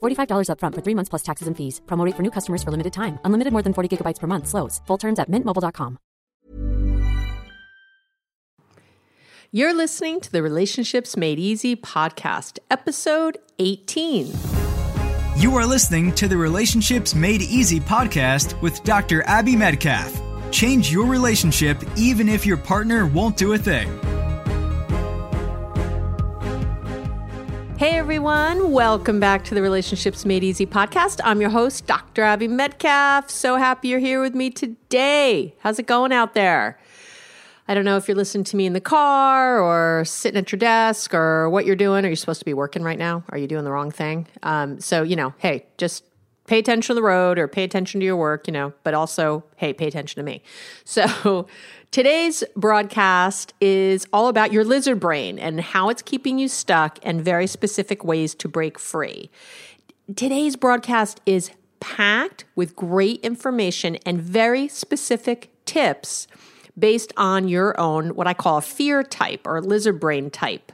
$45 upfront for three months plus taxes and fees. Promo for new customers for limited time. Unlimited more than 40 gigabytes per month. Slows. Full terms at mintmobile.com. You're listening to the Relationships Made Easy podcast, episode 18. You are listening to the Relationships Made Easy podcast with Dr. Abby Medcalf. Change your relationship even if your partner won't do a thing. Hey everyone, welcome back to the Relationships Made Easy podcast. I'm your host, Dr. Abby Medcalf. So happy you're here with me today. How's it going out there? I don't know if you're listening to me in the car or sitting at your desk or what you're doing. Are you supposed to be working right now? Are you doing the wrong thing? Um, so, you know, hey, just pay attention to the road or pay attention to your work, you know, but also, hey, pay attention to me. So, today's broadcast is all about your lizard brain and how it's keeping you stuck and very specific ways to break free. Today's broadcast is packed with great information and very specific tips based on your own, what I call a fear type or lizard brain type.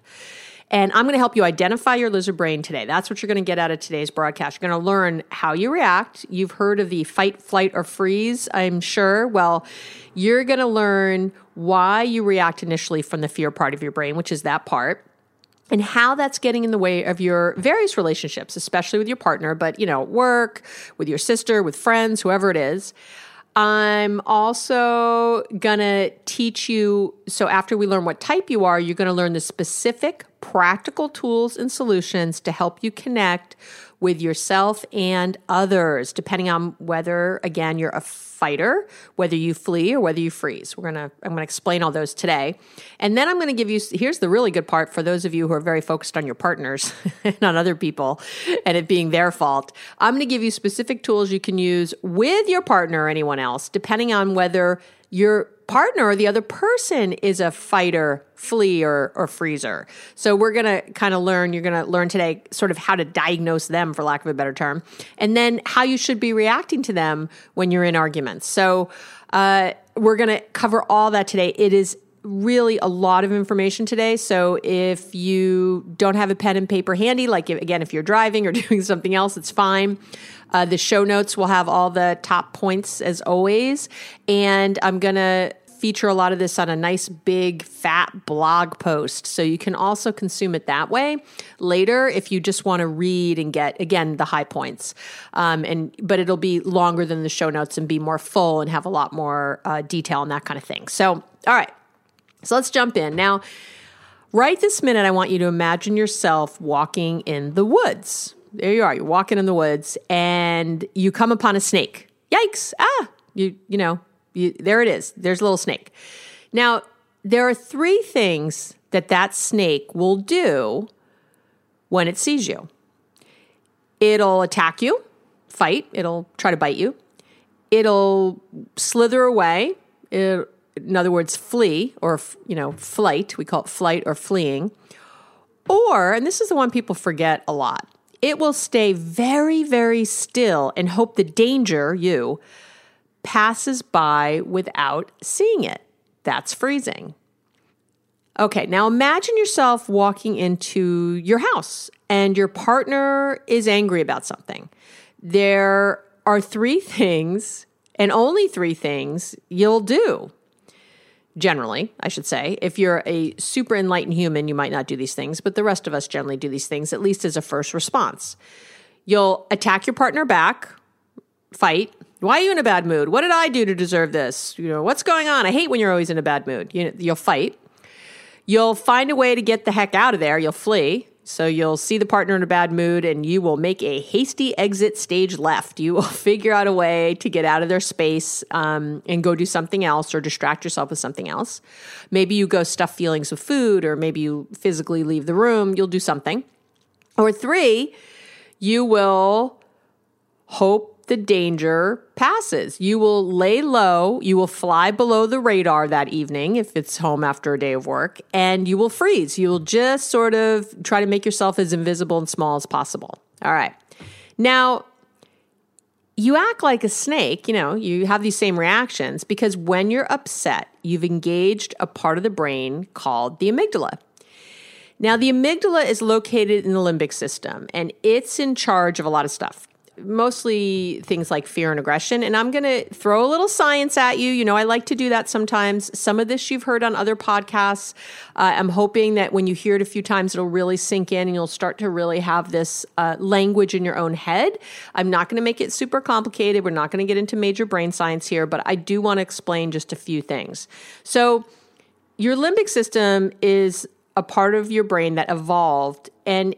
And I'm going to help you identify your lizard brain today. That's what you're going to get out of today's broadcast. You're going to learn how you react. You've heard of the fight, flight, or freeze, I'm sure. Well, you're going to learn why you react initially from the fear part of your brain, which is that part and how that's getting in the way of your various relationships, especially with your partner, but you know, work, with your sister, with friends, whoever it is. I'm also going to teach you. So, after we learn what type you are, you're going to learn the specific practical tools and solutions to help you connect with yourself and others, depending on whether, again, you're a fighter, whether you flee or whether you freeze. We're gonna, I'm gonna explain all those today. And then I'm gonna give you, here's the really good part for those of you who are very focused on your partners and on other people and it being their fault. I'm gonna give you specific tools you can use with your partner or anyone else, depending on whether your partner or the other person is a fighter, flee, or, or freezer. So we're going to kind of learn, you're going to learn today sort of how to diagnose them, for lack of a better term, and then how you should be reacting to them when you're in arguments. So uh, we're going to cover all that today. It is really a lot of information today. So if you don't have a pen and paper handy, like again, if you're driving or doing something else, it's fine. Uh, the show notes will have all the top points as always. And I'm going to feature a lot of this on a nice big fat blog post so you can also consume it that way later if you just want to read and get again the high points um, and but it'll be longer than the show notes and be more full and have a lot more uh, detail and that kind of thing so all right so let's jump in now right this minute i want you to imagine yourself walking in the woods there you are. You're walking in the woods and you come upon a snake. Yikes. Ah, you, you know, you, there it is. There's a little snake. Now, there are three things that that snake will do when it sees you it'll attack you, fight, it'll try to bite you, it'll slither away, it, in other words, flee or, you know, flight. We call it flight or fleeing. Or, and this is the one people forget a lot, it will stay very, very still and hope the danger, you, passes by without seeing it. That's freezing. Okay, now imagine yourself walking into your house and your partner is angry about something. There are three things, and only three things, you'll do. Generally, I should say. If you're a super enlightened human, you might not do these things, but the rest of us generally do these things, at least as a first response. You'll attack your partner back, fight. Why are you in a bad mood? What did I do to deserve this? You know, what's going on? I hate when you're always in a bad mood. You, you'll fight. You'll find a way to get the heck out of there. You'll flee. So you'll see the partner in a bad mood and you will make a hasty exit stage left. You will figure out a way to get out of their space um, and go do something else or distract yourself with something else. Maybe you go stuff feelings with food or maybe you physically leave the room. You'll do something. Or three, you will hope the danger passes. You will lay low, you will fly below the radar that evening if it's home after a day of work, and you will freeze. You'll just sort of try to make yourself as invisible and small as possible. All right. Now, you act like a snake, you know, you have these same reactions because when you're upset, you've engaged a part of the brain called the amygdala. Now, the amygdala is located in the limbic system and it's in charge of a lot of stuff mostly things like fear and aggression. And I'm going to throw a little science at you. You know, I like to do that sometimes. Some of this you've heard on other podcasts. Uh, I'm hoping that when you hear it a few times, it'll really sink in and you'll start to really have this uh, language in your own head. I'm not going to make it super complicated. We're not going to get into major brain science here, but I do want to explain just a few things. So, your limbic system is a part of your brain that evolved and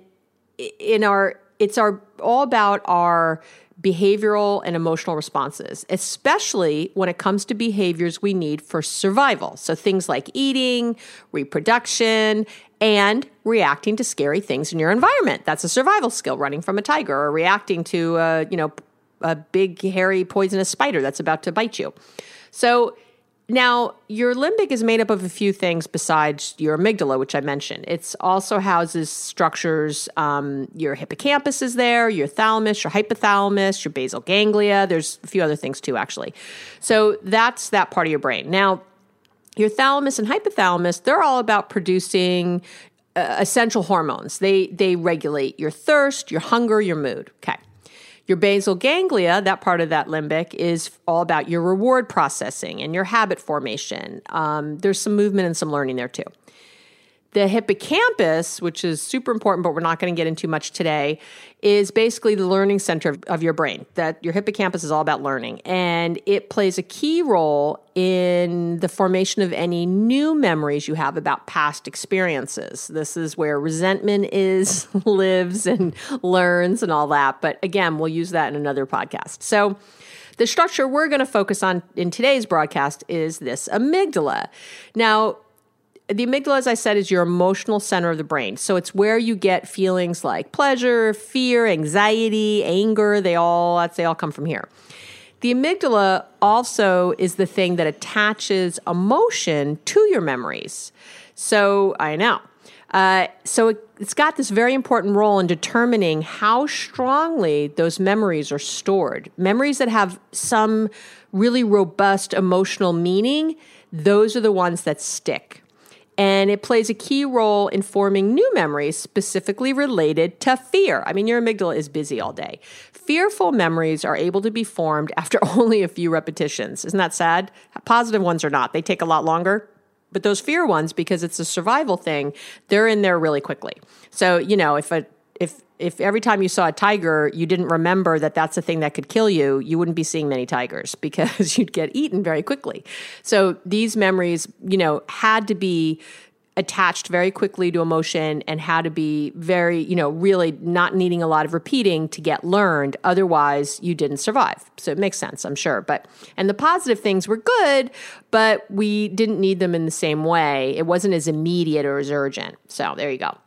in our it's our all about our behavioral and emotional responses, especially when it comes to behaviors we need for survival. So things like eating, reproduction, and reacting to scary things in your environment. That's a survival skill, running from a tiger or reacting to a, you know, a big hairy poisonous spider that's about to bite you. So now, your limbic is made up of a few things besides your amygdala, which I mentioned. It also houses structures. Um, your hippocampus is there, your thalamus, your hypothalamus, your basal ganglia. There's a few other things too, actually. So that's that part of your brain. Now, your thalamus and hypothalamus, they're all about producing uh, essential hormones. They they regulate your thirst, your hunger, your mood. Okay. Your basal ganglia, that part of that limbic, is all about your reward processing and your habit formation. Um, there's some movement and some learning there too. The hippocampus, which is super important, but we're not going to get into much today, is basically the learning center of, of, your brain. That your hippocampus is all about learning, and it plays a key role in the formation of any new memories you have about past experiences. This is where resentment is, lives, and learns, and all that. But again, we'll use that in another podcast. So. The structure we're going to focus on in today's broadcast is this amygdala. Now, the amygdala, as I said, is your emotional center of the brain. So it's where you get feelings like pleasure, fear, anxiety, anger. They all they all come from here. The amygdala also is the thing that attaches emotion to your memories. So I know. Uh, so it, it's got this very important role in determining how strongly those memories are stored. Memories that have some really robust emotional meaning, those are the ones that stick and it plays a key role in forming new memories specifically related to fear. I mean, your amygdala is busy all day. Fearful memories are able to be formed after only a few repetitions. Isn't that sad? Positive ones are not, they take a lot longer. But those fear ones, because it's a survival thing, they're in there really quickly. So, you know, if a if if every time you saw a tiger you didn't remember that that's a thing that could kill you you wouldn't be seeing many tigers because you'd get eaten very quickly. So these memories you know had to be attached very quickly to emotion and had to be very you know really not needing a lot of repeating to get learned. Otherwise you didn't survive. So it makes sense i'm sure. But and the positive things were good but we didn't need them in the same way. It wasn't as immediate or as urgent. So there you go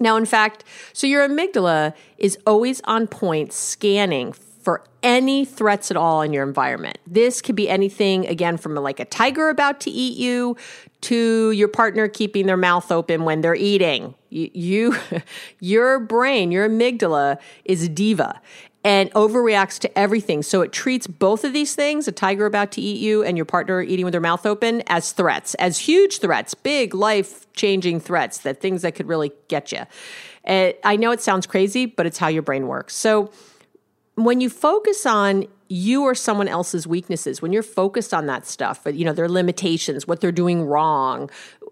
now, in fact, so your amygdala is always on point scanning for any threats at all in your environment. This could be anything, again, from like a tiger about to eat you to your partner keeping their mouth open when they're eating. You, you your brain, your amygdala is diva and overreacts to everything. So it treats both of these things, a tiger about to eat you and your partner eating with their mouth open, as threats, as huge threats, big life changing threats, that things that could really get you. Uh, I know it sounds crazy, but it's how your brain works. So when you focus on you or someone else's weaknesses, when you're focused on that stuff, you know, their limitations, what they're doing wrong,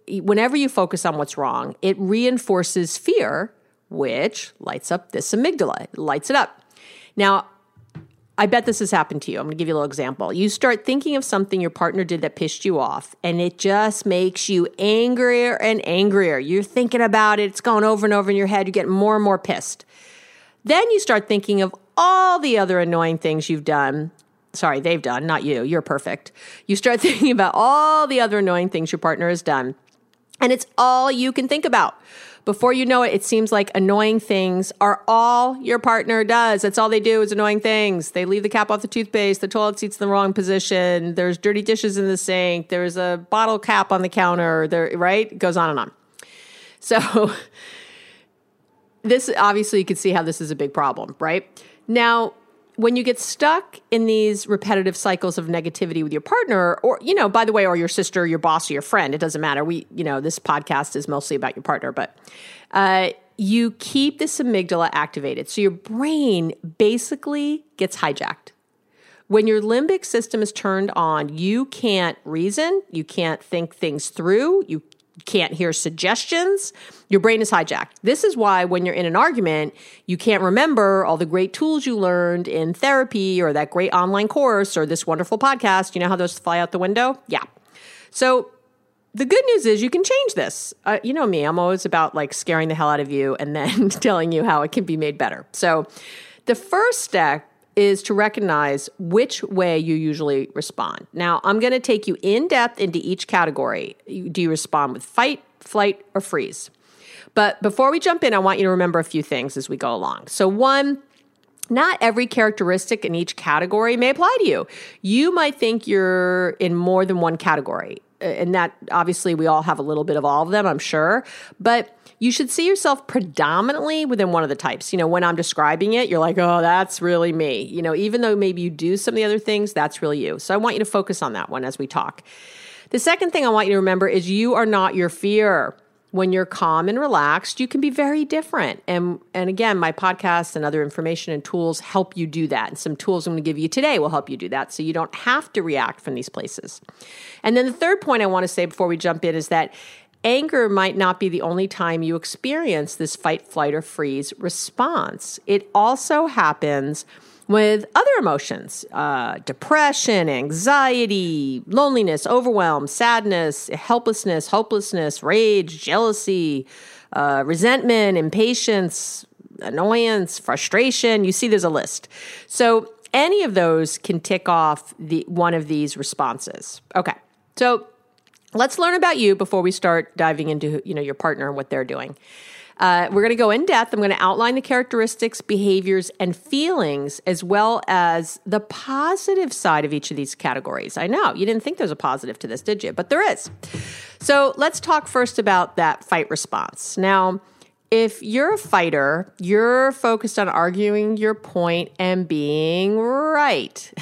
whenever you focus on what's wrong, it reinforces fear, which lights up this amygdala, lights it up. Now, I bet this has happened to you. I'm going to give you a little example. You start thinking of something your partner did that pissed you off, and it just makes you angrier and angrier. You're thinking about it, it's going over and over in your head. You get more and more pissed. Then you start thinking of all the other annoying things you've done. Sorry, they've done, not you. You're perfect. You start thinking about all the other annoying things your partner has done. And it's all you can think about. Before you know it, it seems like annoying things are all your partner does. That's all they do is annoying things. They leave the cap off the toothpaste, the toilet seat's in the wrong position, there's dirty dishes in the sink, there's a bottle cap on the counter, there right? It goes on and on. So this obviously you can see how this is a big problem, right? Now, when you get stuck in these repetitive cycles of negativity with your partner or you know by the way or your sister your boss or your friend it doesn't matter. We you know this podcast is mostly about your partner but uh, you keep this amygdala activated. So your brain basically gets hijacked. When your limbic system is turned on you can't reason you can't think things through you can't hear suggestions. Your brain is hijacked. This is why when you're in an argument, you can't remember all the great tools you learned in therapy or that great online course or this wonderful podcast. You know how those fly out the window? Yeah. So the good news is you can change this. Uh, you know me, I'm always about like scaring the hell out of you and then telling you how it can be made better. So the first step is to recognize which way you usually respond. Now, I'm going to take you in depth into each category. Do you respond with fight, flight, or freeze? But before we jump in, I want you to remember a few things as we go along. So, one, not every characteristic in each category may apply to you. You might think you're in more than one category. And that obviously we all have a little bit of all of them, I'm sure. But you should see yourself predominantly within one of the types. You know, when I'm describing it, you're like, oh, that's really me. You know, even though maybe you do some of the other things, that's really you. So I want you to focus on that one as we talk. The second thing I want you to remember is you are not your fear. When you're calm and relaxed, you can be very different. And and again, my podcast and other information and tools help you do that. And some tools I'm going to give you today will help you do that so you don't have to react from these places. And then the third point I want to say before we jump in is that Anger might not be the only time you experience this fight, flight, or freeze response. It also happens with other emotions uh, depression, anxiety, loneliness, overwhelm, sadness, helplessness, hopelessness, rage, jealousy, uh, resentment, impatience, annoyance, frustration. You see, there's a list. So, any of those can tick off the one of these responses. Okay. So, let's learn about you before we start diving into you know your partner and what they're doing. Uh, we're going to go in depth. I'm going to outline the characteristics, behaviors, and feelings, as well as the positive side of each of these categories. I know you didn't think there's a positive to this, did you? But there is. So let's talk first about that fight response. Now, if you're a fighter, you're focused on arguing your point and being right.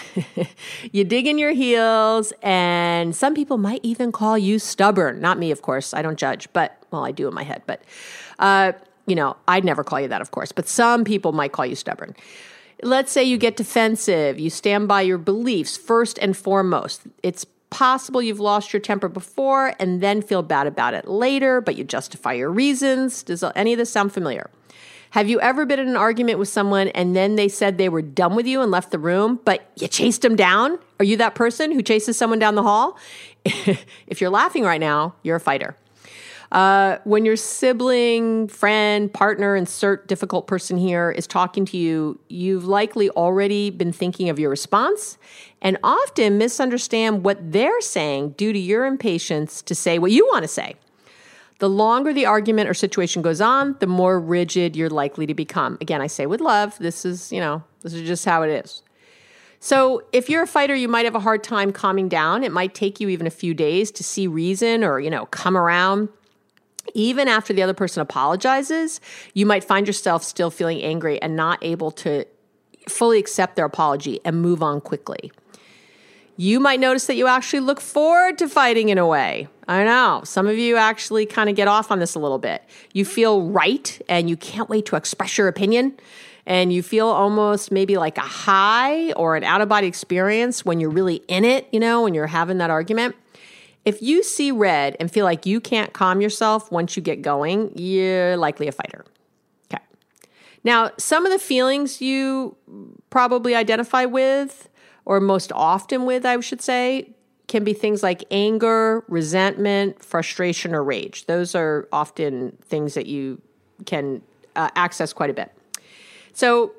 you dig in your heels, and some people might even call you stubborn. Not me, of course. I don't judge, but, well, I do in my head. But, uh, you know, I'd never call you that, of course, but some people might call you stubborn. Let's say you get defensive, you stand by your beliefs first and foremost. It's possible you've lost your temper before and then feel bad about it later, but you justify your reasons. Does any of this sound familiar? Have you ever been in an argument with someone and then they said they were done with you and left the room, but you chased them down? Are you that person who chases someone down the hall? if you're laughing right now, you're a fighter. Uh, when your sibling, friend, partner, insert difficult person here is talking to you, you've likely already been thinking of your response and often misunderstand what they're saying due to your impatience to say what you want to say. The longer the argument or situation goes on, the more rigid you're likely to become. Again, I say with love, this is, you know, this is just how it is. So, if you're a fighter, you might have a hard time calming down. It might take you even a few days to see reason or, you know, come around. Even after the other person apologizes, you might find yourself still feeling angry and not able to fully accept their apology and move on quickly. You might notice that you actually look forward to fighting in a way. I know. Some of you actually kind of get off on this a little bit. You feel right and you can't wait to express your opinion. And you feel almost maybe like a high or an out of body experience when you're really in it, you know, when you're having that argument. If you see red and feel like you can't calm yourself once you get going, you're likely a fighter. Okay. Now, some of the feelings you probably identify with or most often with, I should say, can be things like anger, resentment, frustration, or rage. Those are often things that you can uh, access quite a bit. So,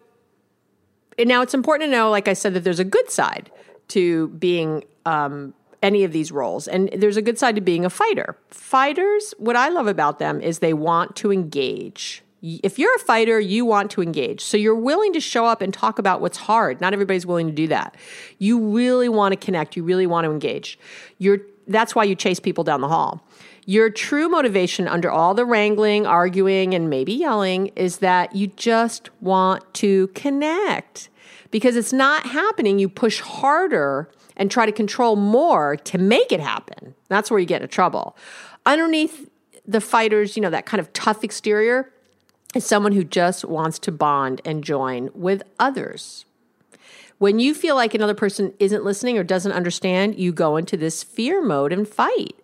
now it's important to know, like I said, that there's a good side to being um, any of these roles, and there's a good side to being a fighter. Fighters, what I love about them is they want to engage if you're a fighter, you want to engage. So you're willing to show up and talk about what's hard. Not everybody's willing to do that. You really want to connect, you really want to engage. You're that's why you chase people down the hall. Your true motivation under all the wrangling, arguing, and maybe yelling is that you just want to connect. Because it's not happening, you push harder and try to control more to make it happen. That's where you get into trouble. Underneath the fighters, you know, that kind of tough exterior, is someone who just wants to bond and join with others. When you feel like another person isn't listening or doesn't understand, you go into this fear mode and fight.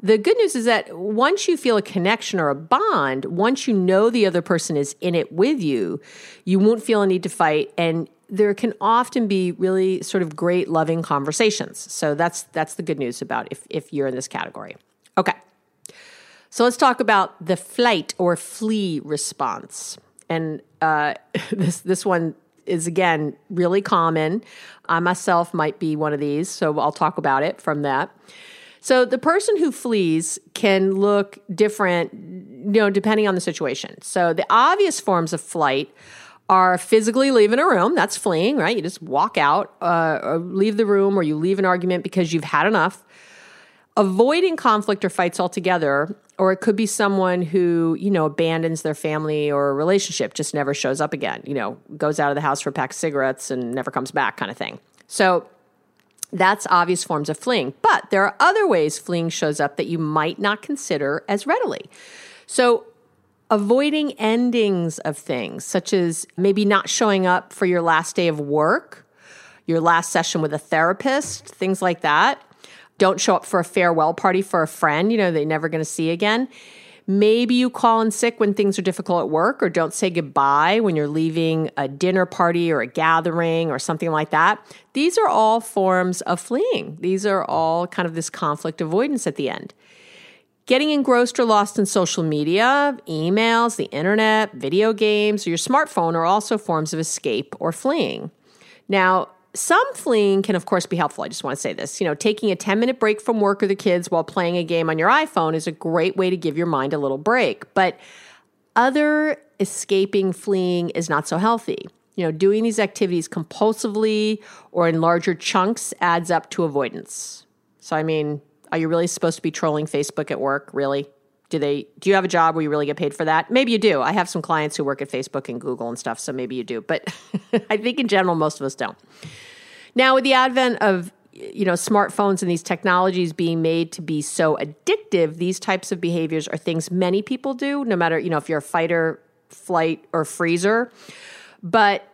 The good news is that once you feel a connection or a bond, once you know the other person is in it with you, you won't feel a need to fight and there can often be really sort of great loving conversations. So that's that's the good news about if if you're in this category. Okay. So let's talk about the flight or flee response. And uh, this this one is again really common. I myself might be one of these, so I'll talk about it from that. So the person who flees can look different, you know, depending on the situation. So the obvious forms of flight are physically leaving a room. That's fleeing, right? You just walk out, uh, leave the room, or you leave an argument because you've had enough. Avoiding conflict or fights altogether or it could be someone who you know abandons their family or relationship just never shows up again you know goes out of the house for a pack of cigarettes and never comes back kind of thing. So that's obvious forms of fleeing but there are other ways fleeing shows up that you might not consider as readily. So avoiding endings of things such as maybe not showing up for your last day of work your last session with a therapist things like that don't show up for a farewell party for a friend, you know, they're never going to see again. Maybe you call in sick when things are difficult at work, or don't say goodbye when you're leaving a dinner party or a gathering or something like that. These are all forms of fleeing. These are all kind of this conflict avoidance at the end. Getting engrossed or lost in social media, emails, the internet, video games, or your smartphone are also forms of escape or fleeing. Now, some fleeing can, of course, be helpful. I just want to say this. You know, taking a 10 minute break from work or the kids while playing a game on your iPhone is a great way to give your mind a little break. But other escaping fleeing is not so healthy. You know, doing these activities compulsively or in larger chunks adds up to avoidance. So, I mean, are you really supposed to be trolling Facebook at work? Really? Do they do you have a job where you really get paid for that? Maybe you do. I have some clients who work at facebook and google and stuff so maybe you do but i think in general most of us don't. Now with the advent of you know smartphones and these technologies being made to be so addictive these types of behaviors are things many people do no matter you know if you're a fighter flight or freezer. But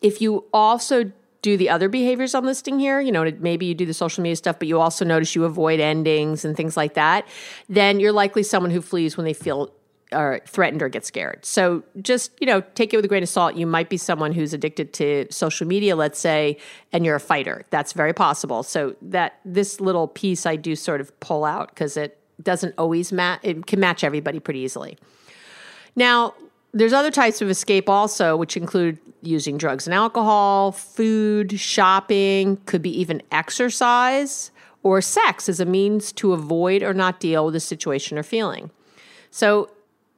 if you also do the other behaviors I'm listing here, you know, maybe you do the social media stuff, but you also notice you avoid endings and things like that, then you're likely someone who flees when they feel or threatened or get scared. So just, you know, take it with a grain of salt. You might be someone who's addicted to social media, let's say, and you're a fighter. That's very possible. So that this little piece I do sort of pull out because it doesn't always match, it can match everybody pretty easily. Now, there's other types of escape also, which include using drugs and alcohol, food, shopping, could be even exercise or sex as a means to avoid or not deal with a situation or feeling. So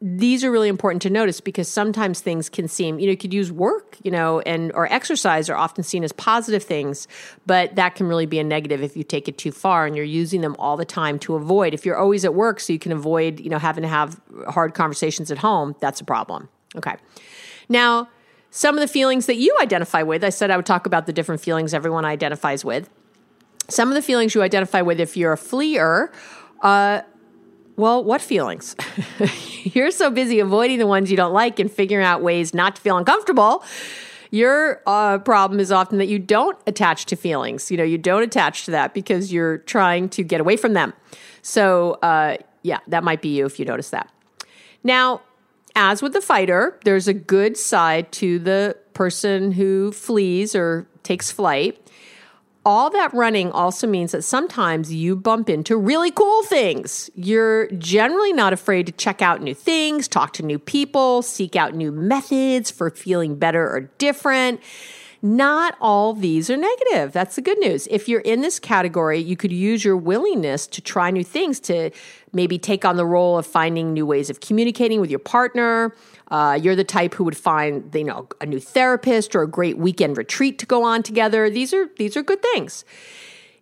these are really important to notice because sometimes things can seem, you know, you could use work, you know, and or exercise are often seen as positive things, but that can really be a negative if you take it too far and you're using them all the time to avoid. If you're always at work so you can avoid, you know, having to have hard conversations at home, that's a problem. Okay. Now, some of the feelings that you identify with, I said I would talk about the different feelings everyone identifies with. Some of the feelings you identify with if you're a fleer, uh, well, what feelings? You're so busy avoiding the ones you don't like and figuring out ways not to feel uncomfortable. Your uh, problem is often that you don't attach to feelings. You know, you don't attach to that because you're trying to get away from them. So, uh, yeah, that might be you if you notice that. Now, as with the fighter, there's a good side to the person who flees or takes flight all that running also means that sometimes you bump into really cool things. You're generally not afraid to check out new things, talk to new people, seek out new methods for feeling better or different. Not all these are negative. That's the good news. If you're in this category, you could use your willingness to try new things to maybe take on the role of finding new ways of communicating with your partner, uh, you're the type who would find you know a new therapist or a great weekend retreat to go on together. These are these are good things.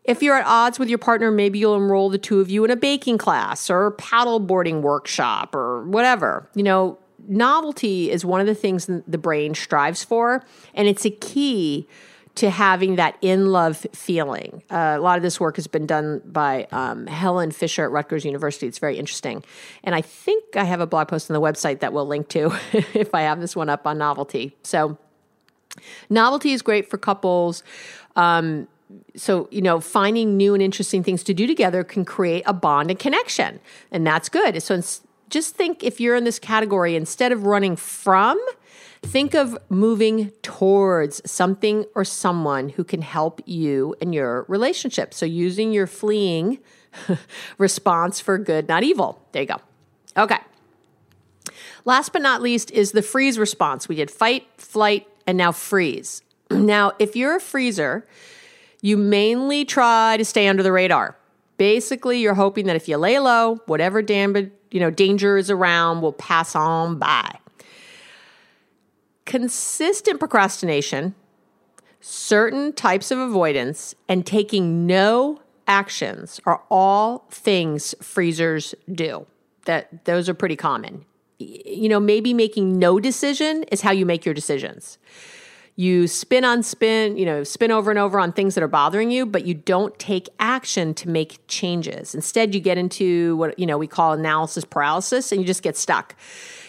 If you're at odds with your partner, maybe you'll enroll the two of you in a baking class or paddle boarding workshop or whatever. You know, novelty is one of the things the brain strives for, and it's a key to having that in love feeling. Uh, a lot of this work has been done by um, Helen Fisher at Rutgers University. It's very interesting. And I think I have a blog post on the website that we'll link to if I have this one up on novelty. So, novelty is great for couples. Um, so you know finding new and interesting things to do together can create a bond and connection and that's good so just think if you're in this category instead of running from Think of moving towards something or someone who can help you in your relationship. So, using your fleeing response for good, not evil. There you go. Okay. Last but not least is the freeze response. We did fight, flight, and now freeze. Now, if you're a freezer, you mainly try to stay under the radar. Basically, you're hoping that if you lay low, whatever damage, you know, danger is around we'll pass on by consistent procrastination, certain types of avoidance, and taking no actions are all things freezers do. That those are pretty common. You know, maybe making no decision is how you make your decisions. You spin on spin, you know, spin over and over on things that are bothering you, but you don't take action to make changes. Instead, you get into what, you know, we call analysis paralysis and you just get stuck.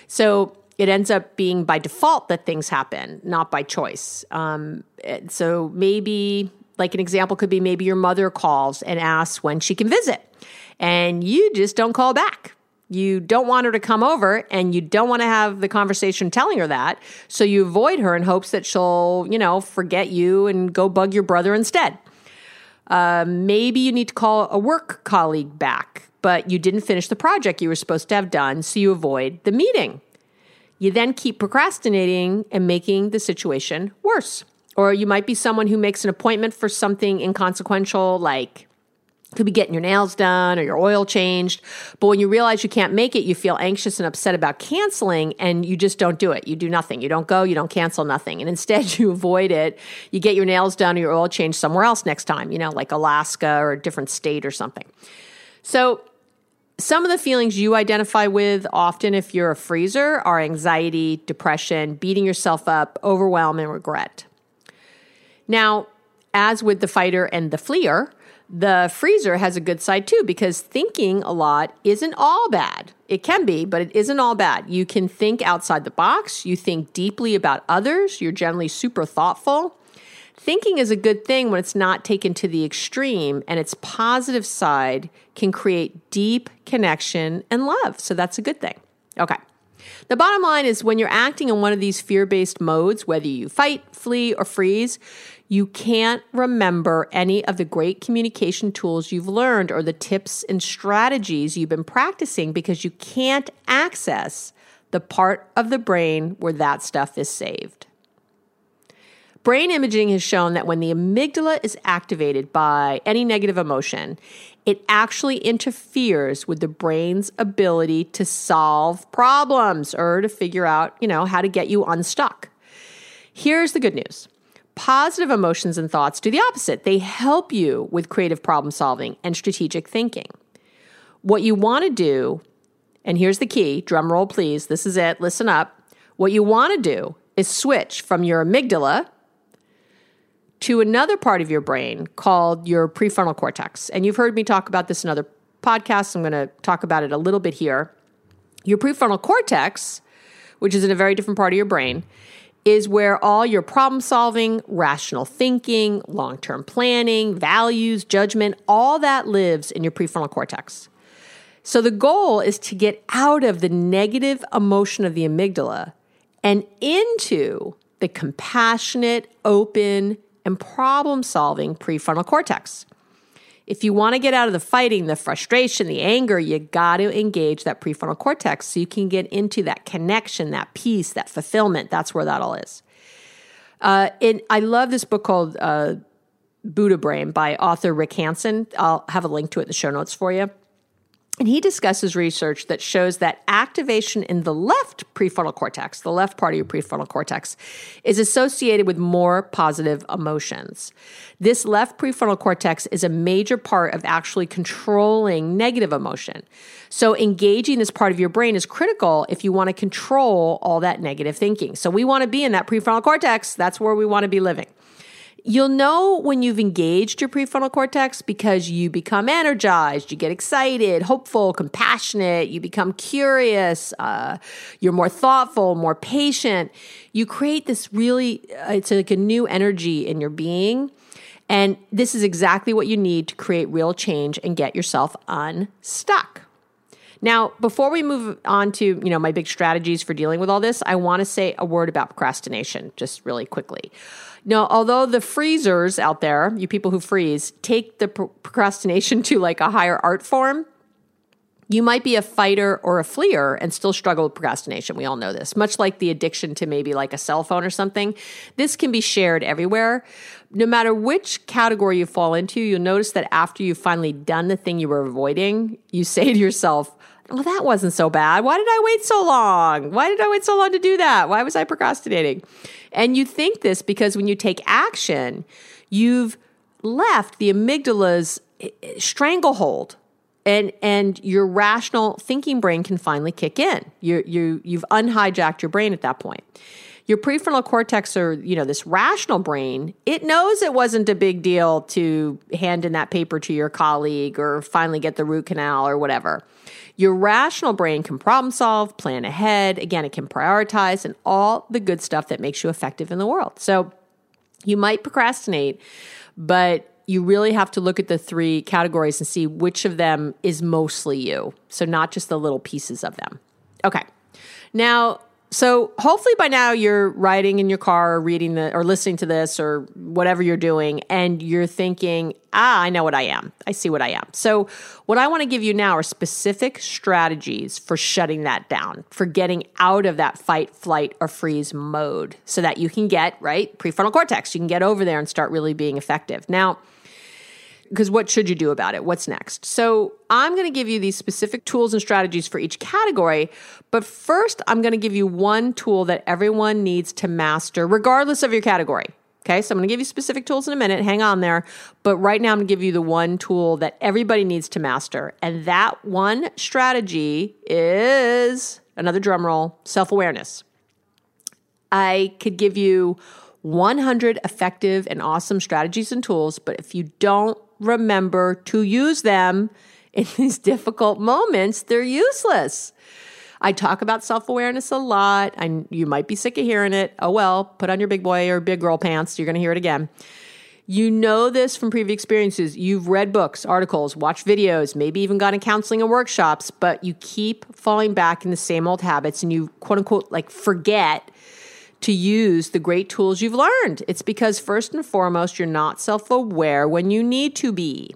So, it ends up being by default that things happen, not by choice. Um, so maybe, like an example could be maybe your mother calls and asks when she can visit, and you just don't call back. You don't want her to come over and you don't want to have the conversation telling her that. So you avoid her in hopes that she'll, you know, forget you and go bug your brother instead. Uh, maybe you need to call a work colleague back, but you didn't finish the project you were supposed to have done, so you avoid the meeting. You then keep procrastinating and making the situation worse. Or you might be someone who makes an appointment for something inconsequential, like could be getting your nails done or your oil changed. But when you realize you can't make it, you feel anxious and upset about canceling and you just don't do it. You do nothing. You don't go, you don't cancel nothing. And instead you avoid it. You get your nails done or your oil changed somewhere else next time, you know, like Alaska or a different state or something. So some of the feelings you identify with often if you're a freezer are anxiety, depression, beating yourself up, overwhelm, and regret. Now, as with the fighter and the fleer, the freezer has a good side too because thinking a lot isn't all bad. It can be, but it isn't all bad. You can think outside the box, you think deeply about others, you're generally super thoughtful. Thinking is a good thing when it's not taken to the extreme, and its positive side can create deep connection and love. So that's a good thing. Okay. The bottom line is when you're acting in one of these fear based modes, whether you fight, flee, or freeze, you can't remember any of the great communication tools you've learned or the tips and strategies you've been practicing because you can't access the part of the brain where that stuff is saved. Brain imaging has shown that when the amygdala is activated by any negative emotion, it actually interferes with the brain's ability to solve problems or to figure out, you know, how to get you unstuck. Here's the good news. Positive emotions and thoughts do the opposite. They help you with creative problem solving and strategic thinking. What you want to do, and here's the key drum roll, please. This is it. Listen up. What you want to do is switch from your amygdala, to another part of your brain called your prefrontal cortex. And you've heard me talk about this in other podcasts. I'm going to talk about it a little bit here. Your prefrontal cortex, which is in a very different part of your brain, is where all your problem solving, rational thinking, long term planning, values, judgment, all that lives in your prefrontal cortex. So the goal is to get out of the negative emotion of the amygdala and into the compassionate, open, and problem solving prefrontal cortex. If you want to get out of the fighting, the frustration, the anger, you got to engage that prefrontal cortex so you can get into that connection, that peace, that fulfillment. That's where that all is. Uh, and I love this book called uh, Buddha Brain by author Rick Hanson. I'll have a link to it in the show notes for you. And he discusses research that shows that activation in the left prefrontal cortex, the left part of your prefrontal cortex, is associated with more positive emotions. This left prefrontal cortex is a major part of actually controlling negative emotion. So, engaging this part of your brain is critical if you want to control all that negative thinking. So, we want to be in that prefrontal cortex. That's where we want to be living. You'll know when you've engaged your prefrontal cortex because you become energized, you get excited, hopeful, compassionate, you become curious, uh, you're more thoughtful, more patient. You create this really, uh, it's like a new energy in your being. And this is exactly what you need to create real change and get yourself unstuck. Now, before we move on to, you know, my big strategies for dealing with all this, I want to say a word about procrastination just really quickly. Now, although the freezers out there, you people who freeze, take the procrastination to like a higher art form, you might be a fighter or a fleer and still struggle with procrastination. We all know this. Much like the addiction to maybe like a cell phone or something, this can be shared everywhere. No matter which category you fall into, you'll notice that after you've finally done the thing you were avoiding, you say to yourself, well, that wasn't so bad. Why did I wait so long? Why did I wait so long to do that? Why was I procrastinating? And you think this because when you take action, you've left the amygdala's eh, eh, stranglehold and and your rational thinking brain can finally kick in. You you you've unhijacked your brain at that point. Your prefrontal cortex or you know this rational brain, it knows it wasn't a big deal to hand in that paper to your colleague or finally get the root canal or whatever. Your rational brain can problem solve, plan ahead. Again, it can prioritize and all the good stuff that makes you effective in the world. So you might procrastinate, but you really have to look at the three categories and see which of them is mostly you. So, not just the little pieces of them. Okay. Now, so hopefully by now you're riding in your car or reading the or listening to this or whatever you're doing and you're thinking, "Ah, I know what I am. I see what I am." So what I want to give you now are specific strategies for shutting that down, for getting out of that fight, flight or freeze mode so that you can get, right, prefrontal cortex, you can get over there and start really being effective. Now, because what should you do about it? What's next? So, I'm going to give you these specific tools and strategies for each category. But first, I'm going to give you one tool that everyone needs to master, regardless of your category. Okay, so I'm going to give you specific tools in a minute. Hang on there. But right now, I'm going to give you the one tool that everybody needs to master. And that one strategy is another drum roll self awareness. I could give you 100 effective and awesome strategies and tools, but if you don't remember to use them in these difficult moments, they're useless. I talk about self awareness a lot. I, you might be sick of hearing it. Oh well, put on your big boy or big girl pants. You're going to hear it again. You know this from previous experiences. You've read books, articles, watched videos, maybe even gone to counseling and workshops, but you keep falling back in the same old habits and you quote unquote like forget to use the great tools you've learned. It's because, first and foremost, you're not self aware when you need to be.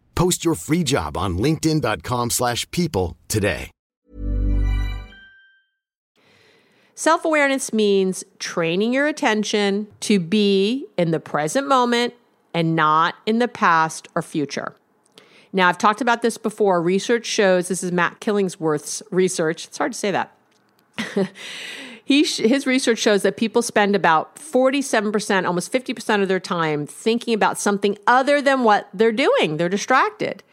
Post your free job on linkedin.com/people slash people today. Self awareness means training your attention to be in the present moment and not in the past or future. Now, I've talked about this before. Research shows this is Matt Killingsworth's research. It's hard to say that. he his research shows that people spend about 47%, almost 50% of their time thinking about something other than what they're doing. They're distracted.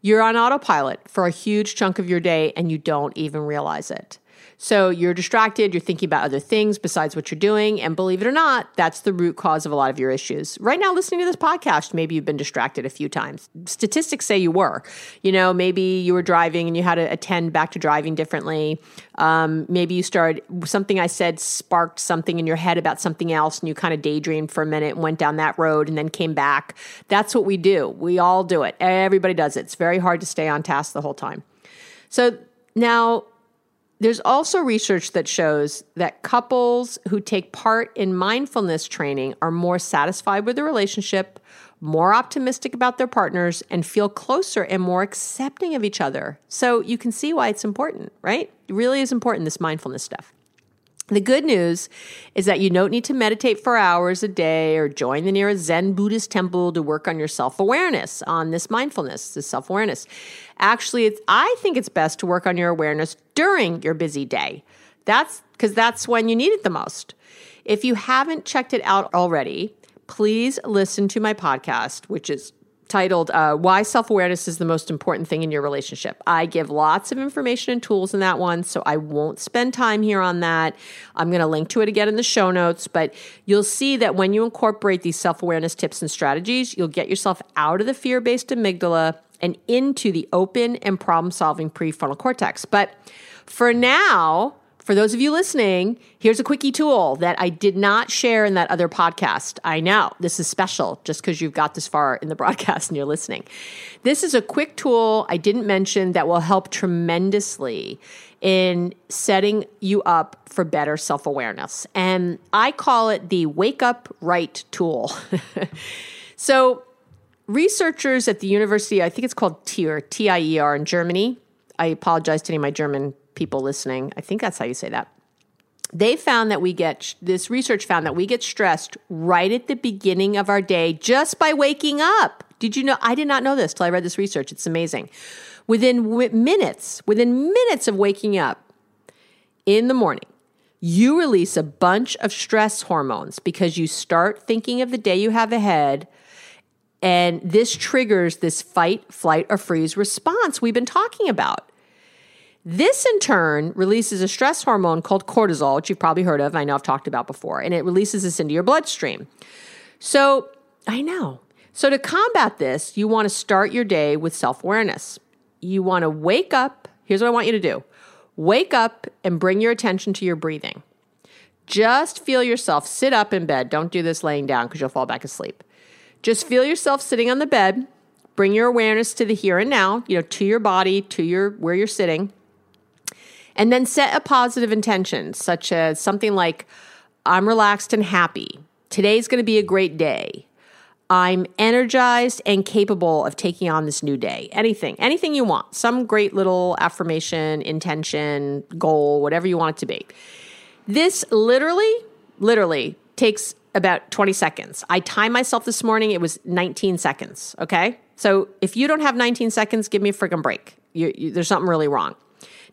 You're on autopilot for a huge chunk of your day and you don't even realize it. So you're distracted, you're thinking about other things besides what you're doing. And believe it or not, that's the root cause of a lot of your issues. Right now, listening to this podcast, maybe you've been distracted a few times. Statistics say you were. You know, maybe you were driving and you had to attend back to driving differently. Um, maybe you started, something I said sparked something in your head about something else and you kind of daydreamed for a minute and went down that road and then came back. That's what we do. We all do it. Everybody does it. It's very hard to stay on task the whole time. So now, there's also research that shows that couples who take part in mindfulness training are more satisfied with the relationship, more optimistic about their partners, and feel closer and more accepting of each other. So you can see why it's important, right? It really is important, this mindfulness stuff. The good news is that you don't need to meditate for hours a day or join the nearest Zen Buddhist temple to work on your self awareness, on this mindfulness, this self awareness. Actually, I think it's best to work on your awareness during your busy day. That's because that's when you need it the most. If you haven't checked it out already, please listen to my podcast, which is titled uh, Why Self Awareness is the Most Important Thing in Your Relationship. I give lots of information and tools in that one, so I won't spend time here on that. I'm going to link to it again in the show notes, but you'll see that when you incorporate these self awareness tips and strategies, you'll get yourself out of the fear based amygdala and into the open and problem solving prefrontal cortex. But for now, for those of you listening, here's a quickie tool that I did not share in that other podcast. I know this is special just because you've got this far in the broadcast and you're listening. This is a quick tool I didn't mention that will help tremendously in setting you up for better self awareness. And I call it the Wake Up Right tool. so, researchers at the university, I think it's called TIER, T I E R in Germany. I apologize to any of my German people listening. I think that's how you say that. They found that we get, this research found that we get stressed right at the beginning of our day just by waking up. Did you know? I did not know this till I read this research. It's amazing. Within w- minutes, within minutes of waking up in the morning, you release a bunch of stress hormones because you start thinking of the day you have ahead. And this triggers this fight, flight, or freeze response we've been talking about. This in turn releases a stress hormone called cortisol, which you've probably heard of. I know I've talked about before, and it releases this into your bloodstream. So I know. So to combat this, you want to start your day with self awareness. You want to wake up. Here's what I want you to do wake up and bring your attention to your breathing. Just feel yourself sit up in bed. Don't do this laying down because you'll fall back asleep. Just feel yourself sitting on the bed. Bring your awareness to the here and now, you know, to your body, to your where you're sitting. And then set a positive intention, such as something like, I'm relaxed and happy. Today's going to be a great day. I'm energized and capable of taking on this new day. Anything, anything you want. Some great little affirmation, intention, goal, whatever you want it to be. This literally, literally takes about 20 seconds. I timed myself this morning, it was 19 seconds. Okay. So if you don't have 19 seconds, give me a freaking break. You, you, there's something really wrong.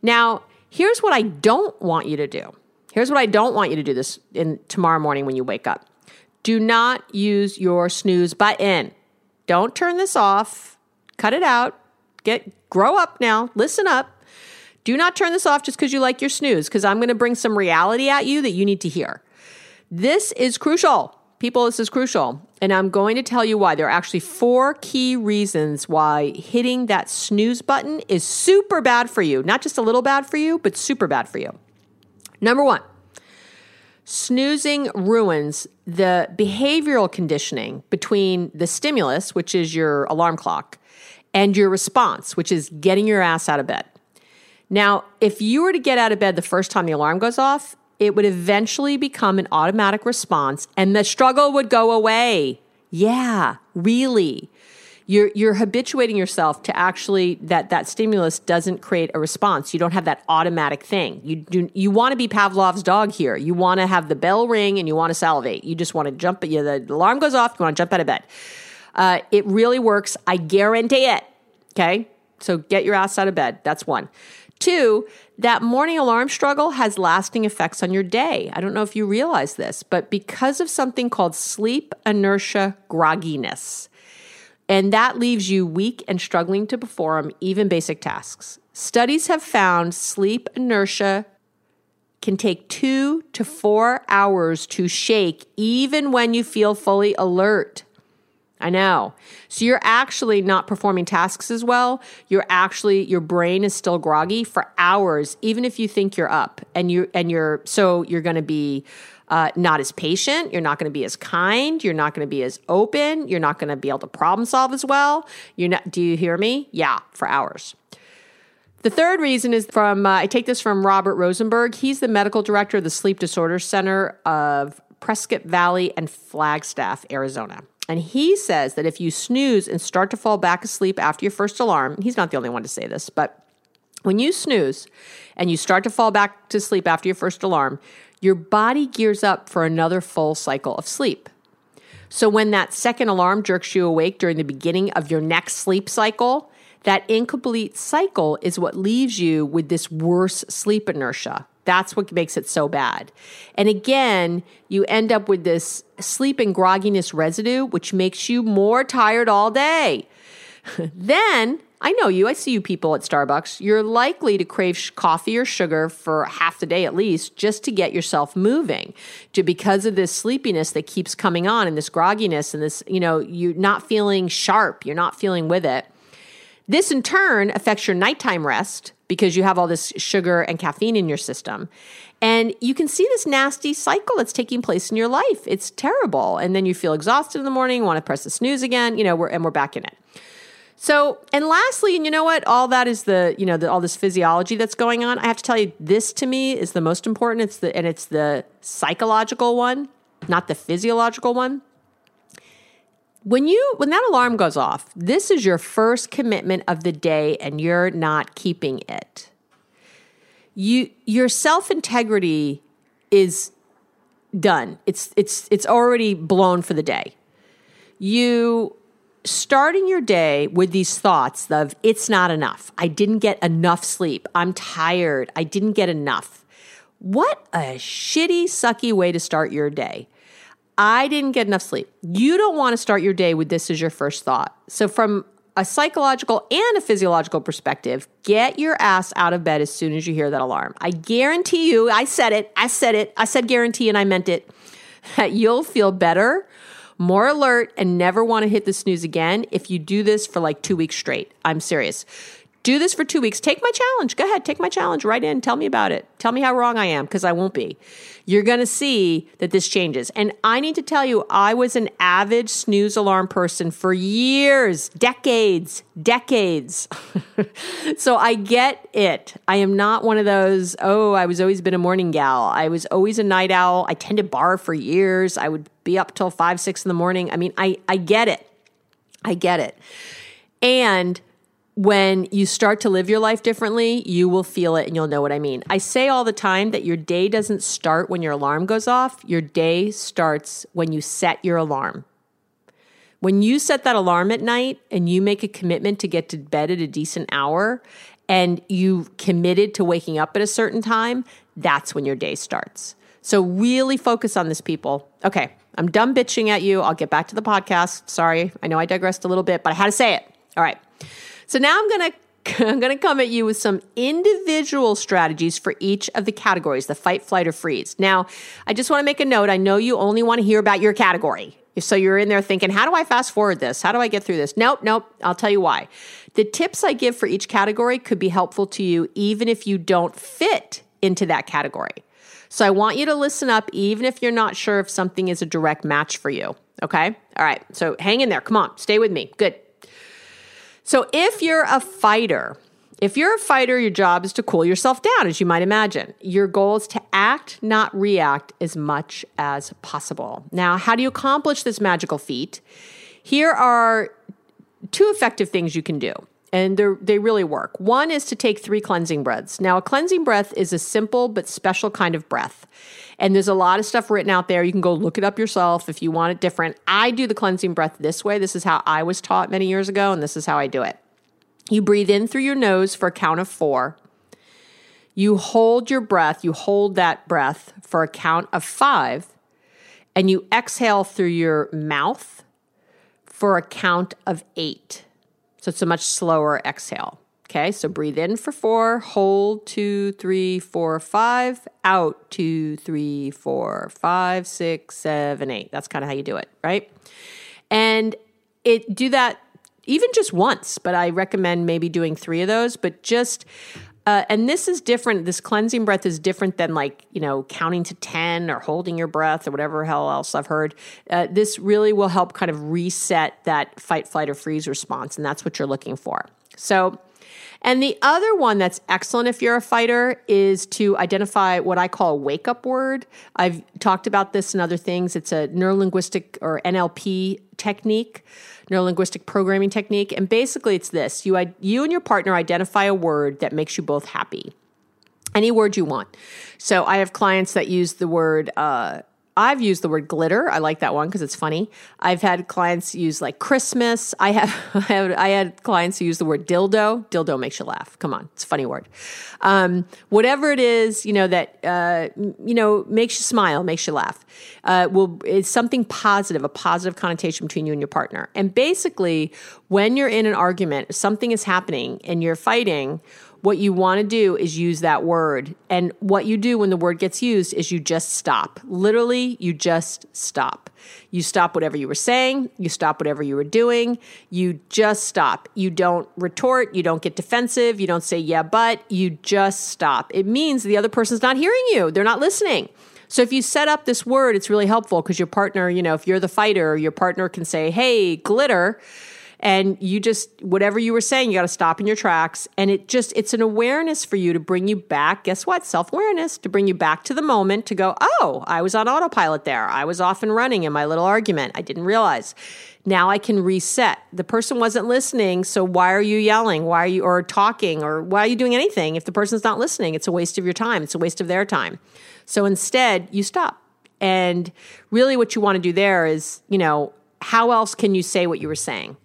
Now, here's what I don't want you to do. Here's what I don't want you to do this in tomorrow morning when you wake up. Do not use your snooze button. Don't turn this off. Cut it out. Get grow up now. Listen up. Do not turn this off just because you like your snooze, because I'm going to bring some reality at you that you need to hear. This is crucial. People, this is crucial. And I'm going to tell you why. There are actually four key reasons why hitting that snooze button is super bad for you. Not just a little bad for you, but super bad for you. Number one, snoozing ruins the behavioral conditioning between the stimulus, which is your alarm clock, and your response, which is getting your ass out of bed. Now, if you were to get out of bed the first time the alarm goes off, it would eventually become an automatic response and the struggle would go away. Yeah, really. You're, you're habituating yourself to actually that that stimulus doesn't create a response. You don't have that automatic thing. You do you want to be Pavlov's dog here. You want to have the bell ring and you want to salivate. You just want to jump. You know, the alarm goes off. You want to jump out of bed. Uh, it really works. I guarantee it. Okay, so get your ass out of bed. That's one. Two, that morning alarm struggle has lasting effects on your day. I don't know if you realize this, but because of something called sleep inertia grogginess, and that leaves you weak and struggling to perform even basic tasks. Studies have found sleep inertia can take two to four hours to shake, even when you feel fully alert. I know. So you're actually not performing tasks as well. You're actually your brain is still groggy for hours, even if you think you're up. And you and you're so you're going to be uh, not as patient. You're not going to be as kind. You're not going to be as open. You're not going to be able to problem solve as well. You're not. Do you hear me? Yeah, for hours. The third reason is from uh, I take this from Robert Rosenberg. He's the medical director of the Sleep Disorders Center of Prescott Valley and Flagstaff, Arizona. And he says that if you snooze and start to fall back asleep after your first alarm, he's not the only one to say this, but when you snooze and you start to fall back to sleep after your first alarm, your body gears up for another full cycle of sleep. So when that second alarm jerks you awake during the beginning of your next sleep cycle, that incomplete cycle is what leaves you with this worse sleep inertia. That's what makes it so bad. And again, you end up with this sleep and grogginess residue, which makes you more tired all day. then, I know you, I see you people at Starbucks. You're likely to crave sh- coffee or sugar for half the day at least just to get yourself moving. To because of this sleepiness that keeps coming on and this grogginess and this, you know, you're not feeling sharp, you're not feeling with it. This in turn affects your nighttime rest because you have all this sugar and caffeine in your system. And you can see this nasty cycle that's taking place in your life. It's terrible. And then you feel exhausted in the morning, want to press the snooze again, you know, we're, and we're back in it. So, and lastly, and you know what? All that is the, you know, the, all this physiology that's going on. I have to tell you, this to me is the most important. It's the, and it's the psychological one, not the physiological one when you when that alarm goes off this is your first commitment of the day and you're not keeping it. You your self integrity is done. It's it's it's already blown for the day. You starting your day with these thoughts of it's not enough. I didn't get enough sleep. I'm tired. I didn't get enough. What a shitty sucky way to start your day I didn't get enough sleep. You don't want to start your day with this as your first thought. So, from a psychological and a physiological perspective, get your ass out of bed as soon as you hear that alarm. I guarantee you, I said it, I said it, I said guarantee and I meant it, that you'll feel better, more alert, and never want to hit the snooze again if you do this for like two weeks straight. I'm serious do this for two weeks. Take my challenge. Go ahead, take my challenge right in. Tell me about it. Tell me how wrong I am because I won't be. You're going to see that this changes. And I need to tell you, I was an avid snooze alarm person for years, decades, decades. so I get it. I am not one of those, oh, I was always been a morning gal. I was always a night owl. I tended bar for years. I would be up till five, six in the morning. I mean, I, I get it. I get it. And when you start to live your life differently, you will feel it and you'll know what I mean. I say all the time that your day doesn't start when your alarm goes off, your day starts when you set your alarm. When you set that alarm at night and you make a commitment to get to bed at a decent hour and you committed to waking up at a certain time, that's when your day starts. So really focus on this, people. Okay, I'm done bitching at you. I'll get back to the podcast. Sorry, I know I digressed a little bit, but I had to say it. All right. So now I'm going to I'm going to come at you with some individual strategies for each of the categories the fight, flight, or freeze. Now, I just want to make a note. I know you only want to hear about your category. So you're in there thinking, how do I fast forward this? How do I get through this? Nope, nope. I'll tell you why. The tips I give for each category could be helpful to you even if you don't fit into that category. So I want you to listen up even if you're not sure if something is a direct match for you. Okay? All right. So hang in there. Come on. Stay with me. Good. So if you're a fighter, if you're a fighter, your job is to cool yourself down, as you might imagine. Your goal is to act, not react, as much as possible. Now, how do you accomplish this magical feat? Here are two effective things you can do, and they really work. One is to take three cleansing breaths. Now, a cleansing breath is a simple but special kind of breath. And there's a lot of stuff written out there. You can go look it up yourself if you want it different. I do the cleansing breath this way. This is how I was taught many years ago, and this is how I do it. You breathe in through your nose for a count of four. You hold your breath, you hold that breath for a count of five, and you exhale through your mouth for a count of eight. So it's a much slower exhale. Okay, so breathe in for four, hold two, three, four, five, out two, three, four, five, six, seven, eight. That's kind of how you do it, right? And it do that even just once, but I recommend maybe doing three of those. But just uh, and this is different. This cleansing breath is different than like, you know, counting to 10 or holding your breath or whatever hell else I've heard. Uh, this really will help kind of reset that fight, flight, or freeze response. And that's what you're looking for. So and the other one that's excellent if you're a fighter is to identify what I call a wake up word. I've talked about this and other things. It's a neurolinguistic or NLP technique, neurolinguistic programming technique. And basically, it's this you, you and your partner identify a word that makes you both happy. Any word you want. So I have clients that use the word, uh, I've used the word glitter. I like that one because it's funny. I've had clients use like Christmas. I have, I had clients who use the word dildo. Dildo makes you laugh. Come on, it's a funny word. Um, whatever it is, you know that uh, you know makes you smile, makes you laugh. Uh, will is something positive, a positive connotation between you and your partner. And basically, when you're in an argument, something is happening and you're fighting what you want to do is use that word. And what you do when the word gets used is you just stop. Literally, you just stop. You stop whatever you were saying, you stop whatever you were doing, you just stop. You don't retort, you don't get defensive, you don't say, yeah, but, you just stop. It means the other person's not hearing you, they're not listening. So if you set up this word, it's really helpful because your partner, you know, if you're the fighter, your partner can say, hey, glitter and you just whatever you were saying you got to stop in your tracks. And it just it's an awareness for you to bring you back guess what? Self-awareness to bring you back to the moment to go oh i was on autopilot there. I was off and running in my little argument. I didn't realize. Now i can reset. The person wasn't listening so why are you yelling? Why are you or talking? Or why are you doing anything if the person's not listening? It's a waste of your time. It's a waste of their time. So instead you stop. And really what you want to do there is you know how else can you say what you were saying